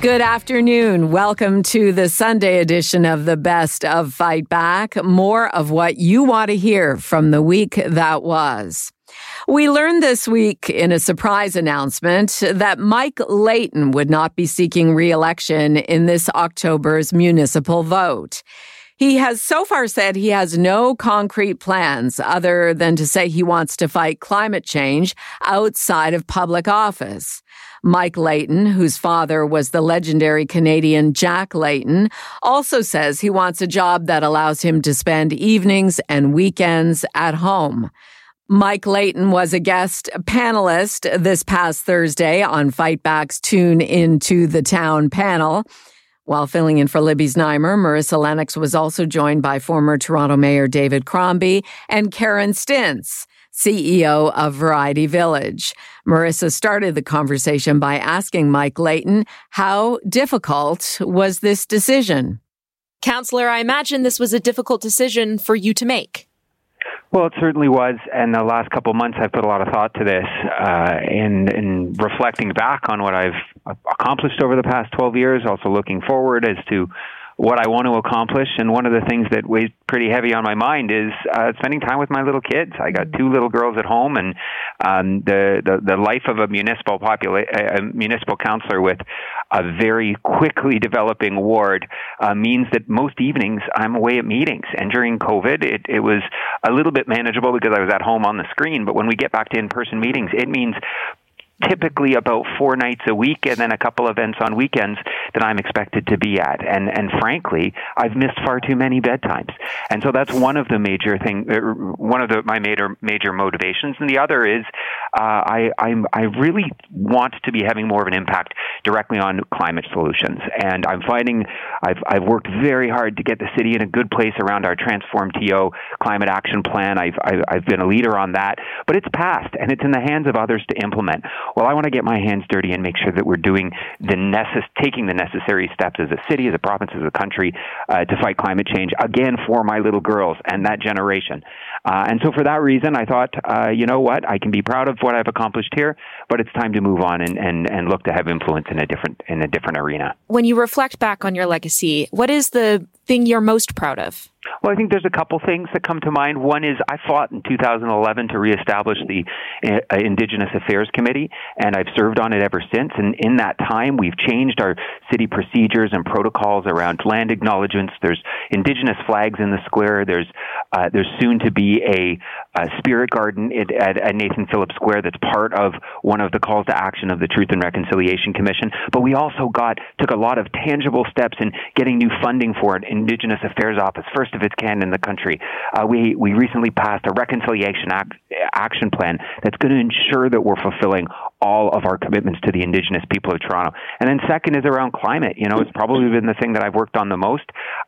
Good afternoon. Welcome to the Sunday edition of the Best of Fight Back. More of what you want to hear from the week that was. We learned this week in a surprise announcement that Mike Layton would not be seeking re-election in this October's municipal vote. He has so far said he has no concrete plans other than to say he wants to fight climate change outside of public office. Mike Layton, whose father was the legendary Canadian Jack Layton, also says he wants a job that allows him to spend evenings and weekends at home. Mike Layton was a guest panelist this past Thursday on Fightback's Tune Into the Town panel. While filling in for Libby Znaimer, Marissa Lennox was also joined by former Toronto Mayor David Crombie and Karen Stintz. CEO of Variety Village. Marissa started the conversation by asking Mike Layton, how difficult was this decision? Counselor, I imagine this was a difficult decision for you to make. Well, it certainly was, and the last couple months I've put a lot of thought to this. Uh, in in reflecting back on what I've accomplished over the past 12 years, also looking forward as to what I want to accomplish. And one of the things that weighs pretty heavy on my mind is uh, spending time with my little kids. I got two little girls at home, and um, the, the the life of a municipal popula- a municipal councilor with a very quickly developing ward uh, means that most evenings I'm away at meetings. And during COVID, it, it was a little bit manageable because I was at home on the screen. But when we get back to in-person meetings, it means typically about four nights a week and then a couple events on weekends that I'm expected to be at. And and frankly, I've missed far too many bedtimes. And so that's one of the major thing uh, one of the my major major motivations and the other is uh, I I'm, I really want to be having more of an impact directly on climate solutions. And I'm finding I've I've worked very hard to get the city in a good place around our Transform TO climate action plan. I've, I've been a leader on that, but it's passed and it's in the hands of others to implement well, I want to get my hands dirty and make sure that we're doing the necess- taking the necessary steps as a city, as a province, as a country uh, to fight climate change again for my little girls and that generation. Uh, and so, for that reason, I thought, uh, you know what, I can be proud of what I've accomplished here, but it's time to move on and, and, and look to have influence in a different in a different arena. When you reflect back on your legacy, what is the thing you're most proud of? Well, I think there's a couple things that come to mind. One is I fought in 2011 to reestablish the uh, Indigenous Affairs Committee, and I've served on it ever since. And in that time, we've changed our city procedures and protocols around land acknowledgements. There's Indigenous flags in the square. There's uh, there's soon to be a, a spirit garden at, at, at Nathan Phillips Square that's part of one of the calls to action of the Truth and Reconciliation Commission. But we also got took a lot of tangible steps in getting new funding for an Indigenous Affairs Office. First of its kind in the country. Uh, we we recently passed a reconciliation act, action plan that's going to ensure that we're fulfilling all of our commitments to the Indigenous people of Toronto. And then second is around climate. You know, it's probably been the thing that I've worked on the most.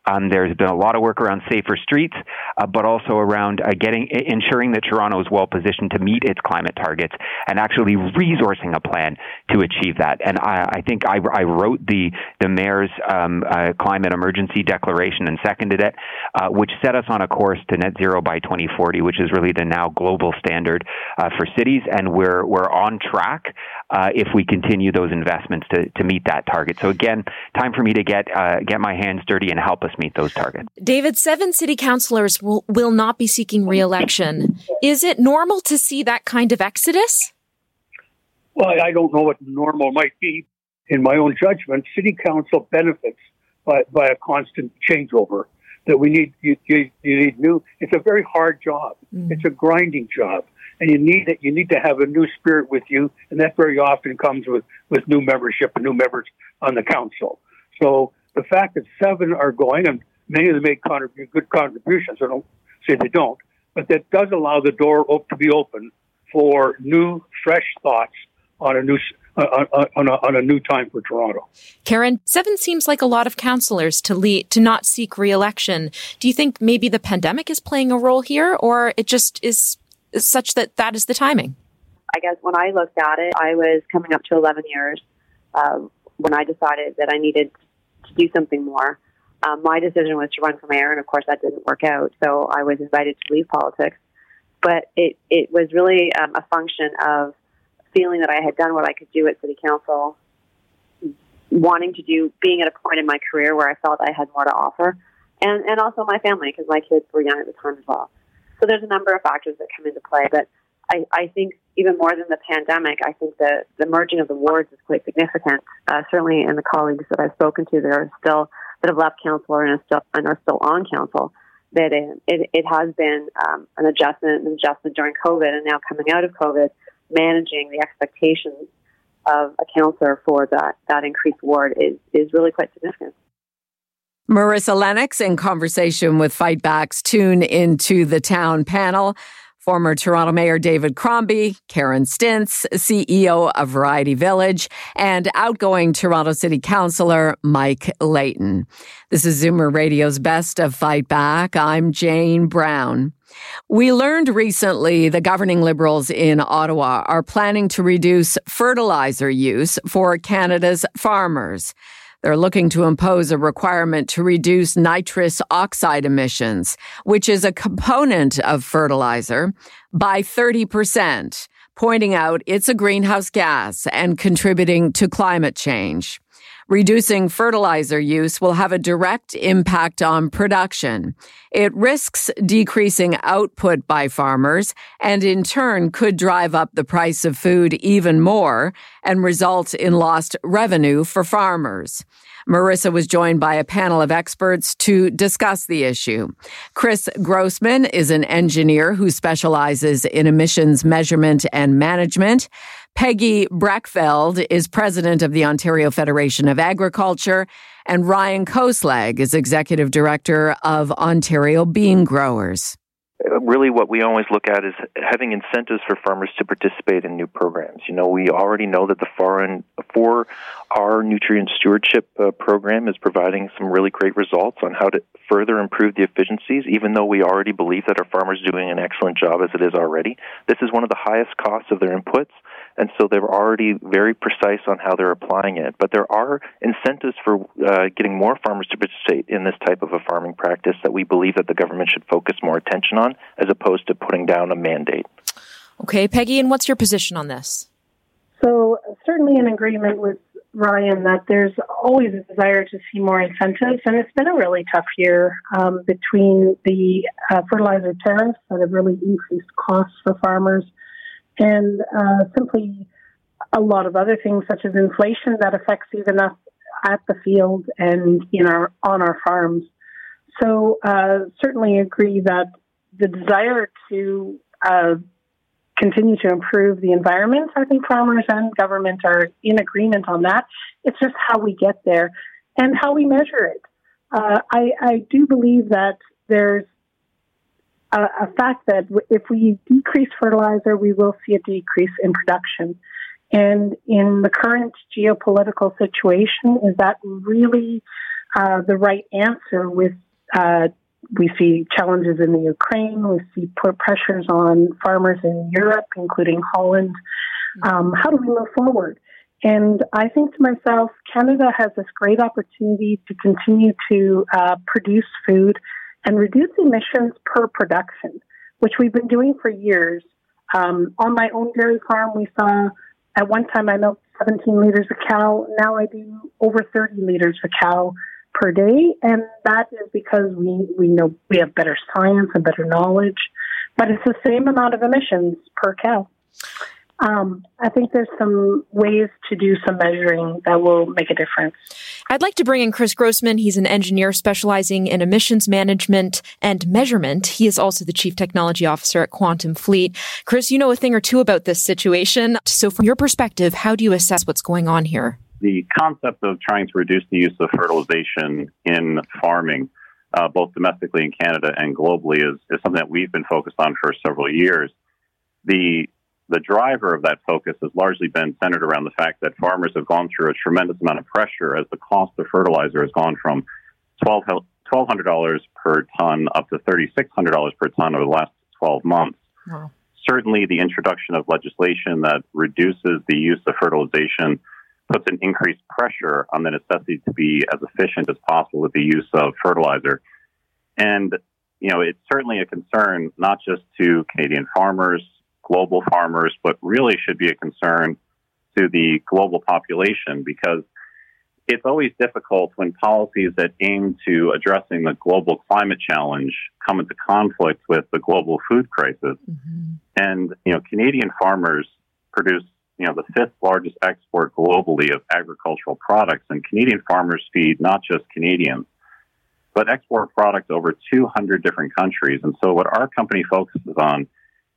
Um, there's been a lot of work around safer streets, uh, but also around uh, getting ensuring that Toronto is well positioned to meet its climate targets and actually resourcing a plan to achieve that. And I, I think I, I, wrote the the mayor's um, uh, climate emergency declaration and seconded it, uh, which set us on a course to net zero by 2040, which is really the now global standard uh, for cities, and we're we're on track back uh, if we continue those investments to, to meet that target. So again, time for me to get uh, get my hands dirty and help us meet those targets. David, seven city councilors will, will not be seeking reelection. Is it normal to see that kind of exodus? Well, I don't know what normal might be. In my own judgment, city council benefits by, by a constant changeover. That we need, you, you, you need new. It's a very hard job. Mm. It's a grinding job and you need it. You need to have a new spirit with you, and that very often comes with with new membership and new members on the council. So the fact that seven are going, and many of them make contrib- good contributions. I don't say they don't, but that does allow the door op- to be open for new, fresh thoughts on a new uh, uh, on, a, on a new time for Toronto. Karen, seven seems like a lot of councillors to lead, to not seek re-election. Do you think maybe the pandemic is playing a role here, or it just is such that that is the timing? I guess when I looked at it, I was coming up to 11 years uh, when I decided that I needed to do something more. Um, my decision was to run for mayor, and of course that didn't work out. So I was invited to leave politics. But it, it was really um, a function of feeling that I had done what I could do at city council, wanting to do, being at a point in my career where I felt I had more to offer, and, and also my family, because my kids were young at the time as well. So there's a number of factors that come into play. But I, I think even more than the pandemic, I think the, the merging of the wards is quite significant. Uh, certainly in the colleagues that I've spoken to, there are still that have left council and are still, and are still on council that it, it, it has been um, an adjustment, an adjustment during COVID, and now coming out of COVID, managing the expectations of a councillor for that that increased ward is is really quite significant. Marissa Lennox in conversation with Fightback's Tune into the Town panel. Former Toronto Mayor David Crombie, Karen Stintz, CEO of Variety Village, and outgoing Toronto City Councillor Mike Layton. This is Zoomer Radio's Best of Fight Back. I'm Jane Brown. We learned recently the governing Liberals in Ottawa are planning to reduce fertilizer use for Canada's farmers. They're looking to impose a requirement to reduce nitrous oxide emissions, which is a component of fertilizer, by 30%, pointing out it's a greenhouse gas and contributing to climate change. Reducing fertilizer use will have a direct impact on production. It risks decreasing output by farmers and in turn could drive up the price of food even more and result in lost revenue for farmers. Marissa was joined by a panel of experts to discuss the issue. Chris Grossman is an engineer who specializes in emissions measurement and management. Peggy Brekveld is president of the Ontario Federation of Agriculture, and Ryan Kosleg is executive director of Ontario Bean Growers. Uh, really, what we always look at is having incentives for farmers to participate in new programs. You know, we already know that the foreign for our nutrient stewardship uh, program is providing some really great results on how to further improve the efficiencies, even though we already believe that our farmers are doing an excellent job as it is already. This is one of the highest costs of their inputs and so they're already very precise on how they're applying it. But there are incentives for uh, getting more farmers to participate in this type of a farming practice that we believe that the government should focus more attention on, as opposed to putting down a mandate. Okay, Peggy, and what's your position on this? So certainly in agreement with Ryan that there's always a desire to see more incentives, and it's been a really tough year um, between the uh, fertilizer tariffs that have really increased costs for farmers and uh, simply a lot of other things such as inflation that affects even us at the field and in our on our farms. So uh, certainly agree that the desire to uh, continue to improve the environment, I think farmers and government are in agreement on that. It's just how we get there and how we measure it. Uh, I, I do believe that there's a, a fact that if we decrease fertilizer, we will see a decrease in production. And in the current geopolitical situation, is that really uh, the right answer? With uh, we see challenges in the Ukraine, we see put pressures on farmers in Europe, including Holland. Um, how do we move forward? And I think to myself, Canada has this great opportunity to continue to uh, produce food and reduce emissions per production, which we've been doing for years. Um, on my own dairy farm, we saw at one time I milked 17 liters of cow. Now I do over 30 liters of cow per day, and that is because we we know we have better science and better knowledge, but it's the same amount of emissions per cow. Um, I think there's some ways to do some measuring that will make a difference. I'd like to bring in Chris Grossman. He's an engineer specializing in emissions management and measurement. He is also the chief technology officer at Quantum Fleet. Chris, you know a thing or two about this situation. So, from your perspective, how do you assess what's going on here? The concept of trying to reduce the use of fertilization in farming, uh, both domestically in Canada and globally, is, is something that we've been focused on for several years. The the driver of that focus has largely been centered around the fact that farmers have gone through a tremendous amount of pressure as the cost of fertilizer has gone from $1,200 per ton up to $3,600 per ton over the last 12 months. Wow. Certainly, the introduction of legislation that reduces the use of fertilization puts an increased pressure on the necessity to be as efficient as possible with the use of fertilizer. And, you know, it's certainly a concern not just to Canadian farmers, global farmers, but really should be a concern to the global population because it's always difficult when policies that aim to addressing the global climate challenge come into conflict with the global food crisis. Mm-hmm. And, you know, Canadian farmers produce, you know, the fifth largest export globally of agricultural products, and Canadian farmers feed not just Canadians, but export products over 200 different countries. And so what our company focuses on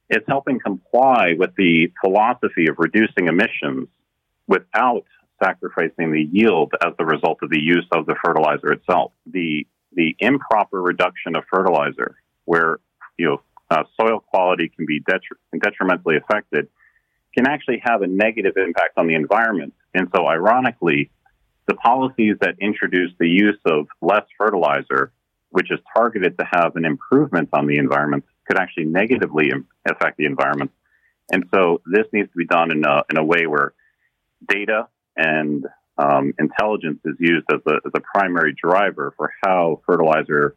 is helping comply with the philosophy of reducing emissions without sacrificing the yield as the result of the use of the fertilizer itself. The the improper reduction of fertilizer, where you know uh, soil quality can be detri- detrimentally affected, can actually have a negative impact on the environment. And so, ironically, the policies that introduce the use of less fertilizer, which is targeted to have an improvement on the environment, could actually negatively affect the environment. And so, this needs to be done in a, in a way where data and um, intelligence is used as a, as a primary driver for how fertilizer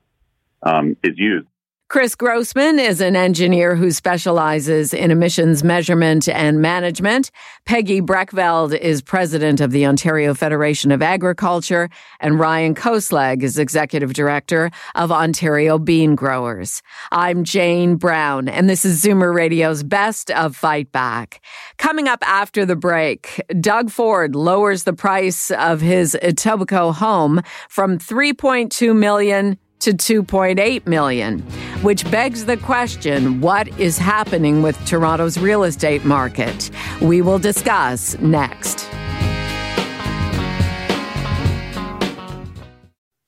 um, is used. Chris Grossman is an engineer who specializes in emissions measurement and management. Peggy Brekveld is president of the Ontario Federation of Agriculture, and Ryan Koslag is executive director of Ontario Bean Growers. I'm Jane Brown, and this is Zoomer Radio's Best of Fight Back. Coming up after the break, Doug Ford lowers the price of his Etobicoke home from 3.2 million to 2.8 million, which begs the question what is happening with Toronto's real estate market? We will discuss next.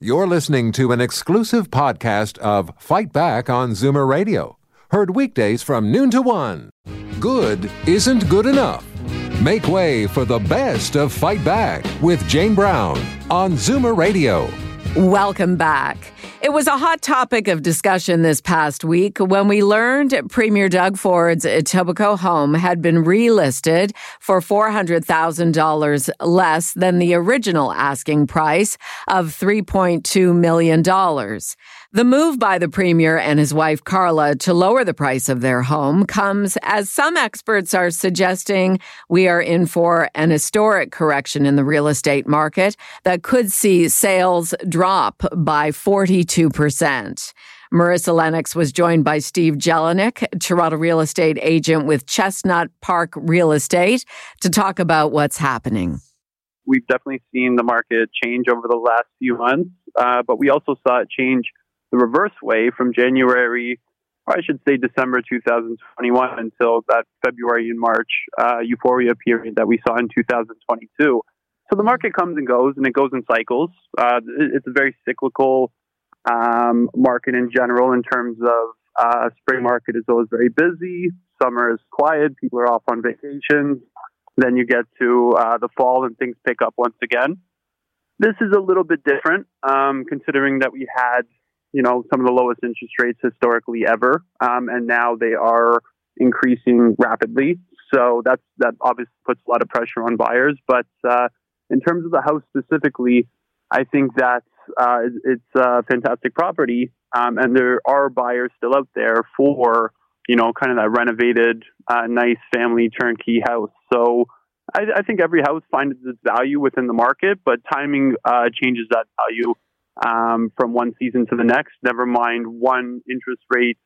You're listening to an exclusive podcast of Fight Back on Zoomer Radio, heard weekdays from noon to one. Good isn't good enough. Make way for the best of Fight Back with Jane Brown on Zoomer Radio. Welcome back. It was a hot topic of discussion this past week when we learned Premier Doug Ford's Etobicoke home had been relisted for $400,000 less than the original asking price of $3.2 million. The move by the premier and his wife Carla to lower the price of their home comes as some experts are suggesting we are in for an historic correction in the real estate market that could see sales drop by 42%. Marissa Lennox was joined by Steve Jelinek, Toronto real estate agent with Chestnut Park Real Estate, to talk about what's happening. We've definitely seen the market change over the last few months, uh, but we also saw it change the reverse way from January, or I should say December 2021 until that February and March uh, euphoria period that we saw in 2022. So the market comes and goes, and it goes in cycles. Uh, it's a very cyclical um, market in general in terms of uh, spring market is always very busy, summer is quiet, people are off on vacations. Then you get to uh, the fall and things pick up once again. This is a little bit different, um, considering that we had you know, some of the lowest interest rates historically ever, um, and now they are increasing rapidly. So that's that obviously puts a lot of pressure on buyers. But uh, in terms of the house specifically, I think that uh, it's a fantastic property, um, and there are buyers still out there for you know kind of that renovated, uh, nice family turnkey house. So I, I, think every house finds its value within the market, but timing uh, changes that value um, from one season to the next, never mind one interest rate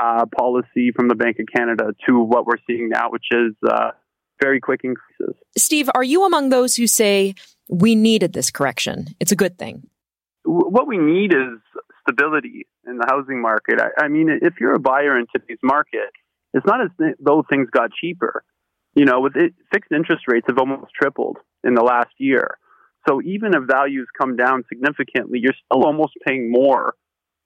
uh, policy from the Bank of Canada to what we're seeing now, which is uh, very quick increases. Steve, are you among those who say we needed this correction? It's a good thing. What we need is stability in the housing market. I, I mean, if you're a buyer in today's market, it's not as though things got cheaper. You know, with it, fixed interest rates have almost tripled in the last year. So even if values come down significantly, you're still almost paying more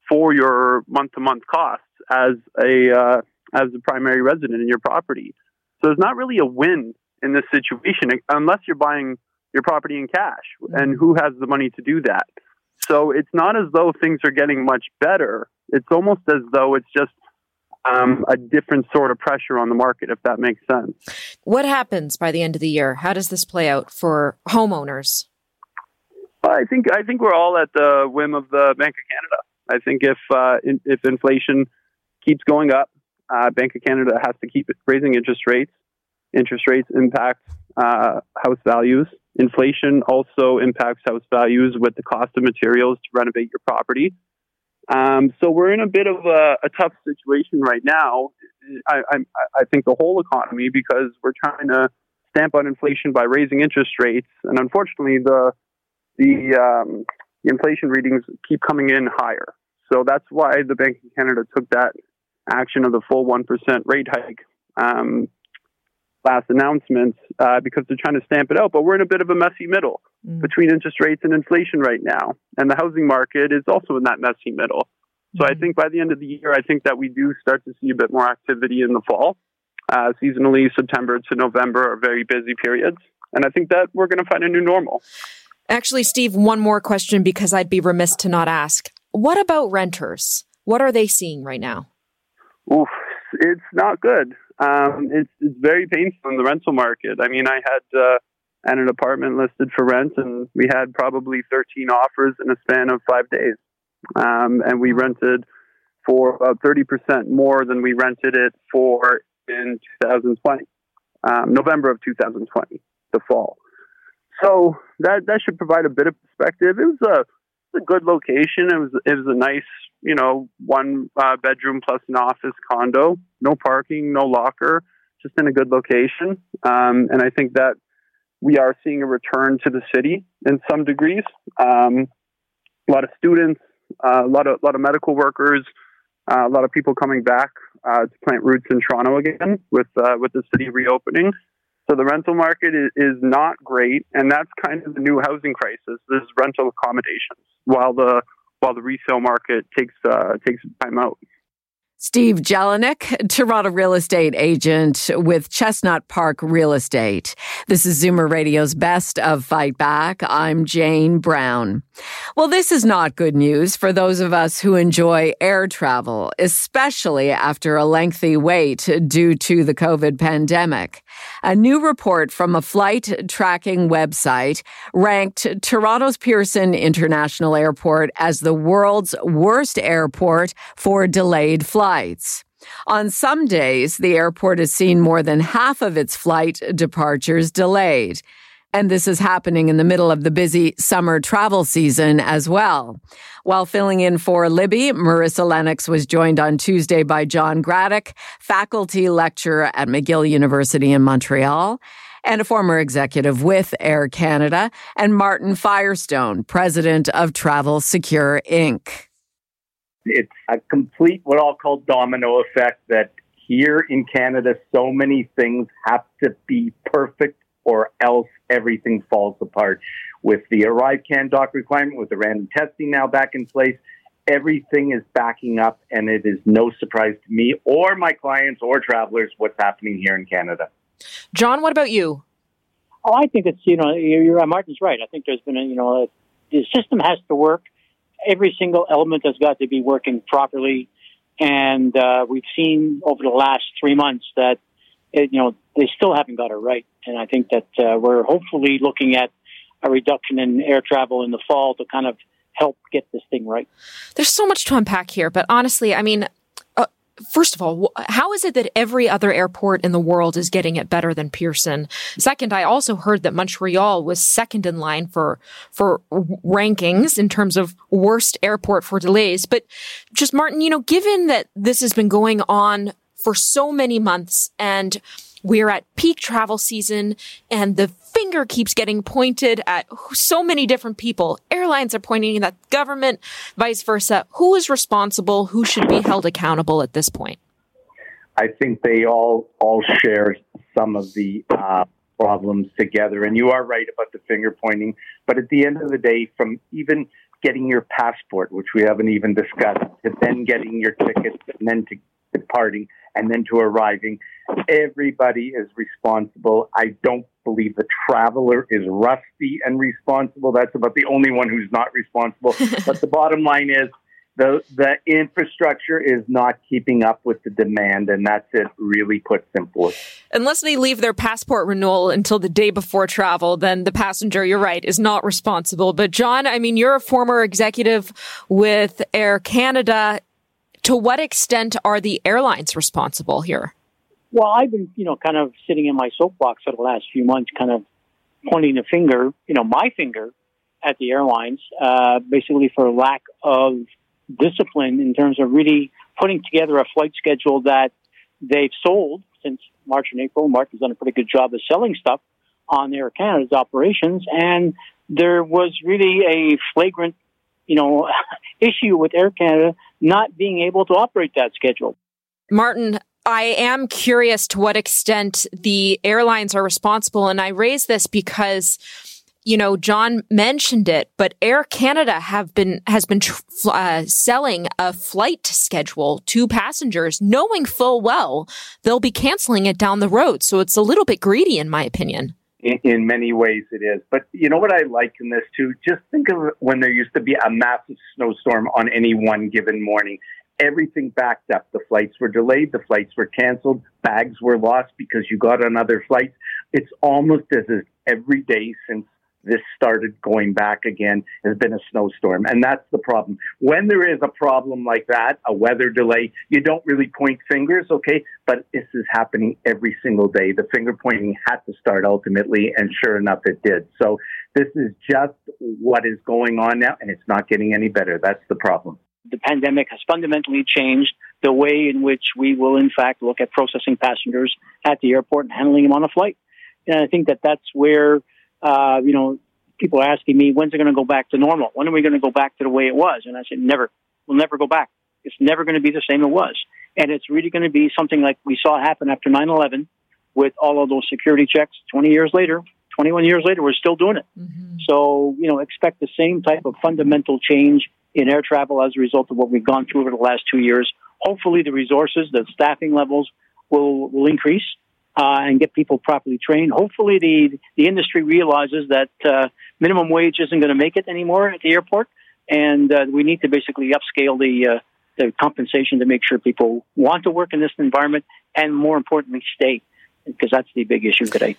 for your month to month costs as a uh, as a primary resident in your property. So there's not really a win in this situation unless you're buying your property in cash. And who has the money to do that? So it's not as though things are getting much better. It's almost as though it's just um, a different sort of pressure on the market, if that makes sense. What happens by the end of the year? How does this play out for homeowners? I think I think we're all at the whim of the Bank of Canada. I think if uh, in, if inflation keeps going up, uh, Bank of Canada has to keep raising interest rates. Interest rates impact uh, house values. Inflation also impacts house values with the cost of materials to renovate your property. Um, so we're in a bit of a, a tough situation right now. I, I, I, think the whole economy because we're trying to stamp out inflation by raising interest rates, and unfortunately, the the, um, inflation readings keep coming in higher. So that's why the Bank of Canada took that action of the full one percent rate hike um, last announcement uh, because they're trying to stamp it out. But we're in a bit of a messy middle mm. between interest rates and inflation right now. And the housing market is also in that messy middle. So mm. I think by the end of the year, I think that we do start to see a bit more activity in the fall. Uh, seasonally, September to November are very busy periods. And I think that we're going to find a new normal. Actually, Steve, one more question because I'd be remiss to not ask. What about renters? What are they seeing right now? Oof, it's not good. Um, it's, it's very painful in the rental market. I mean, I had uh, an apartment listed for rent, and we had probably 13 offers in a span of five days, um, and we rented for about 30% more than we rented it for in 2020, um, November of 2020, the fall. So that that should provide a bit of perspective. It was a a good location. It was it was a nice, you know, one uh, bedroom plus an office condo. No parking, no locker, just in a good location. Um, and I think that we are seeing a return to the city in some degrees. Um, a lot of students, uh, a lot of lot of medical workers, uh, a lot of people coming back uh, to plant roots in Toronto again with uh, with the city reopening. So the rental market is, is not great, and that's kind of the new housing crisis. There's rental accommodations while the while the resale market takes uh, takes time out. Steve Jelinek, Toronto real estate agent with Chestnut Park Real Estate. This is Zoomer Radio's Best of Fight Back. I'm Jane Brown. Well, this is not good news for those of us who enjoy air travel, especially after a lengthy wait due to the COVID pandemic. A new report from a flight tracking website ranked Toronto's Pearson International Airport as the world's worst airport for delayed flights. On some days, the airport has seen more than half of its flight departures delayed. And this is happening in the middle of the busy summer travel season as well. While filling in for Libby, Marissa Lennox was joined on Tuesday by John Gradek, faculty lecturer at McGill University in Montreal, and a former executive with Air Canada, and Martin Firestone, president of Travel Secure Inc. It's a complete, what I'll call domino effect that here in Canada, so many things have to be perfect or else everything falls apart. With the arrive can doc requirement, with the random testing now back in place, everything is backing up, and it is no surprise to me or my clients or travelers what's happening here in Canada. John, what about you? Oh, I think it's you know you're, Martin's right. I think there's been a you know the system has to work every single element has got to be working properly. And uh, we've seen over the last three months that it, you know they still haven't got it right. And I think that uh, we're hopefully looking at a reduction in air travel in the fall to kind of help get this thing right. There's so much to unpack here, but honestly, I mean, first of all, how is it that every other airport in the world is getting it better than Pearson? Second, I also heard that Montreal was second in line for for rankings in terms of worst airport for delays. But just Martin, you know, given that this has been going on for so many months and we're at peak travel season and the finger keeps getting pointed at so many different people. Airlines are pointing at government, vice versa. Who is responsible? Who should be held accountable at this point? I think they all all share some of the uh, problems together. And you are right about the finger pointing. But at the end of the day, from even getting your passport, which we haven't even discussed, to then getting your tickets, and then to departing, and then to arriving, Everybody is responsible. I don't believe the traveler is rusty and responsible. That's about the only one who's not responsible. but the bottom line is the the infrastructure is not keeping up with the demand, and that's it. Really put simply. Unless they leave their passport renewal until the day before travel, then the passenger, you're right, is not responsible. But John, I mean, you're a former executive with Air Canada. To what extent are the airlines responsible here? Well, I've been, you know, kind of sitting in my soapbox for the last few months, kind of pointing the finger, you know, my finger at the airlines, uh, basically for lack of discipline in terms of really putting together a flight schedule that they've sold since March and April. Mark has done a pretty good job of selling stuff on Air Canada's operations, and there was really a flagrant, you know, issue with Air Canada not being able to operate that schedule. Martin, I am curious to what extent the airlines are responsible, and I raise this because you know, John mentioned it, but Air Canada have been has been uh, selling a flight schedule to passengers, knowing full well they'll be canceling it down the road. So it's a little bit greedy, in my opinion. In, in many ways, it is. But you know what I like in this too? Just think of when there used to be a massive snowstorm on any one given morning. Everything backed up. The flights were delayed. The flights were canceled. Bags were lost because you got on other flights. It's almost as if every day since this started going back again has been a snowstorm. And that's the problem. When there is a problem like that, a weather delay, you don't really point fingers, okay? But this is happening every single day. The finger pointing had to start ultimately, and sure enough, it did. So this is just what is going on now, and it's not getting any better. That's the problem. The pandemic has fundamentally changed the way in which we will, in fact, look at processing passengers at the airport and handling them on a flight. And I think that that's where uh, you know, people are asking me, when's it going to go back to normal? When are we going to go back to the way it was? And I said, never. We'll never go back. It's never going to be the same it was. And it's really going to be something like we saw happen after 9-11 with all of those security checks 20 years later. 21 years later, we're still doing it. Mm-hmm. So, you know, expect the same type of fundamental change in air travel as a result of what we've gone through over the last two years. Hopefully, the resources, the staffing levels will, will increase uh, and get people properly trained. Hopefully, the the industry realizes that uh, minimum wage isn't going to make it anymore at the airport, and uh, we need to basically upscale the uh, the compensation to make sure people want to work in this environment, and more importantly, stay, because that's the big issue today.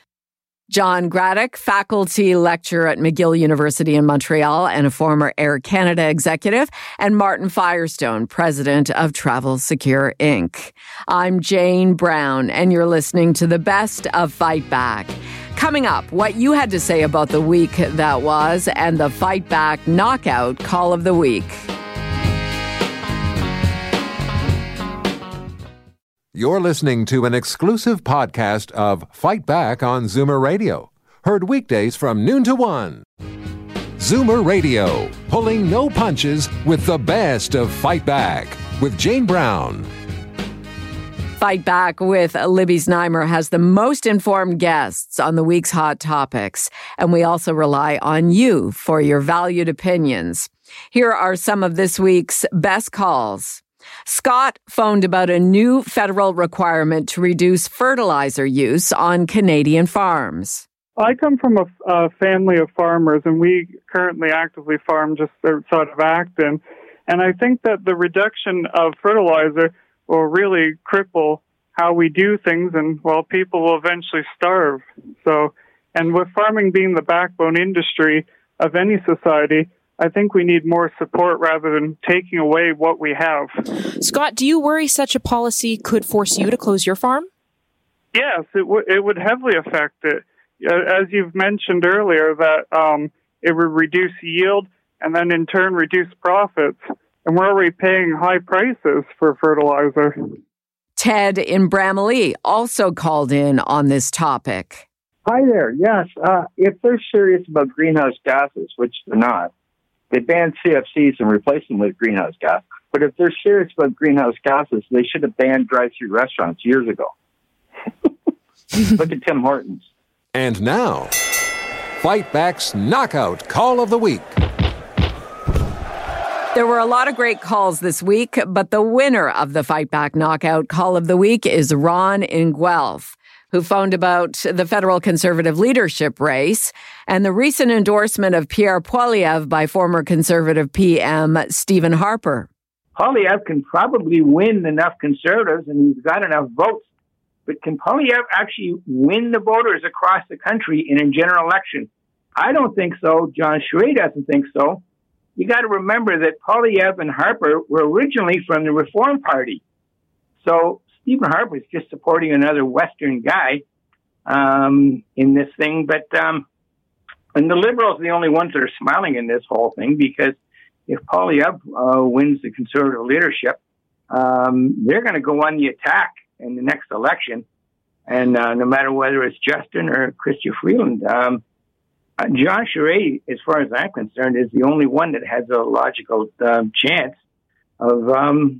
John Gradek, faculty lecturer at McGill University in Montreal and a former Air Canada executive, and Martin Firestone, president of Travel Secure Inc. I'm Jane Brown, and you're listening to the best of Fight Back. Coming up, what you had to say about the week that was and the Fight Back Knockout Call of the Week. You're listening to an exclusive podcast of Fight Back on Zoomer Radio, heard weekdays from noon to one. Zoomer Radio, pulling no punches with the best of Fight Back with Jane Brown. Fight Back with Libby Znaimer has the most informed guests on the week's hot topics, and we also rely on you for your valued opinions. Here are some of this week's best calls. Scott phoned about a new federal requirement to reduce fertilizer use on Canadian farms. I come from a, a, family of farmers, and we currently actively farm just outside of Acton. And I think that the reduction of fertilizer will really cripple how we do things, and well, people will eventually starve. So, and with farming being the backbone industry of any society, I think we need more support rather than taking away what we have. Scott, do you worry such a policy could force you to close your farm? Yes, it, w- it would heavily affect it. As you've mentioned earlier, that um, it would reduce yield and then in turn reduce profits. And we're already paying high prices for fertilizer. Ted in Bramalea also called in on this topic. Hi there. Yes, uh, if they're serious about greenhouse gases, which they're not, they banned CFCs and replaced them with greenhouse gas. But if they're serious about greenhouse gases, they should have banned drive-through restaurants years ago. Look at Tim Hortons. And now, Fight Back's Knockout Call of the Week. There were a lot of great calls this week, but the winner of the Fight Back Knockout Call of the Week is Ron in Guelph, who phoned about the federal conservative leadership race and the recent endorsement of Pierre Poilievre by former conservative PM Stephen Harper. Poilievre can probably win enough conservatives and he's got enough votes, but can Poilievre actually win the voters across the country in a general election? I don't think so. John Charest doesn't think so you got to remember that Poilievre and Harper were originally from the Reform Party. So Stephen Harper is just supporting another Western guy um, in this thing. But um, and the Liberals are the only ones that are smiling in this whole thing because if Poilievre uh, wins the Conservative leadership, um, they're going to go on the attack in the next election. And uh, no matter whether it's Justin or Chrystia Freeland, um, uh, John Charest, as far as I'm concerned, is the only one that has a logical um, chance of um,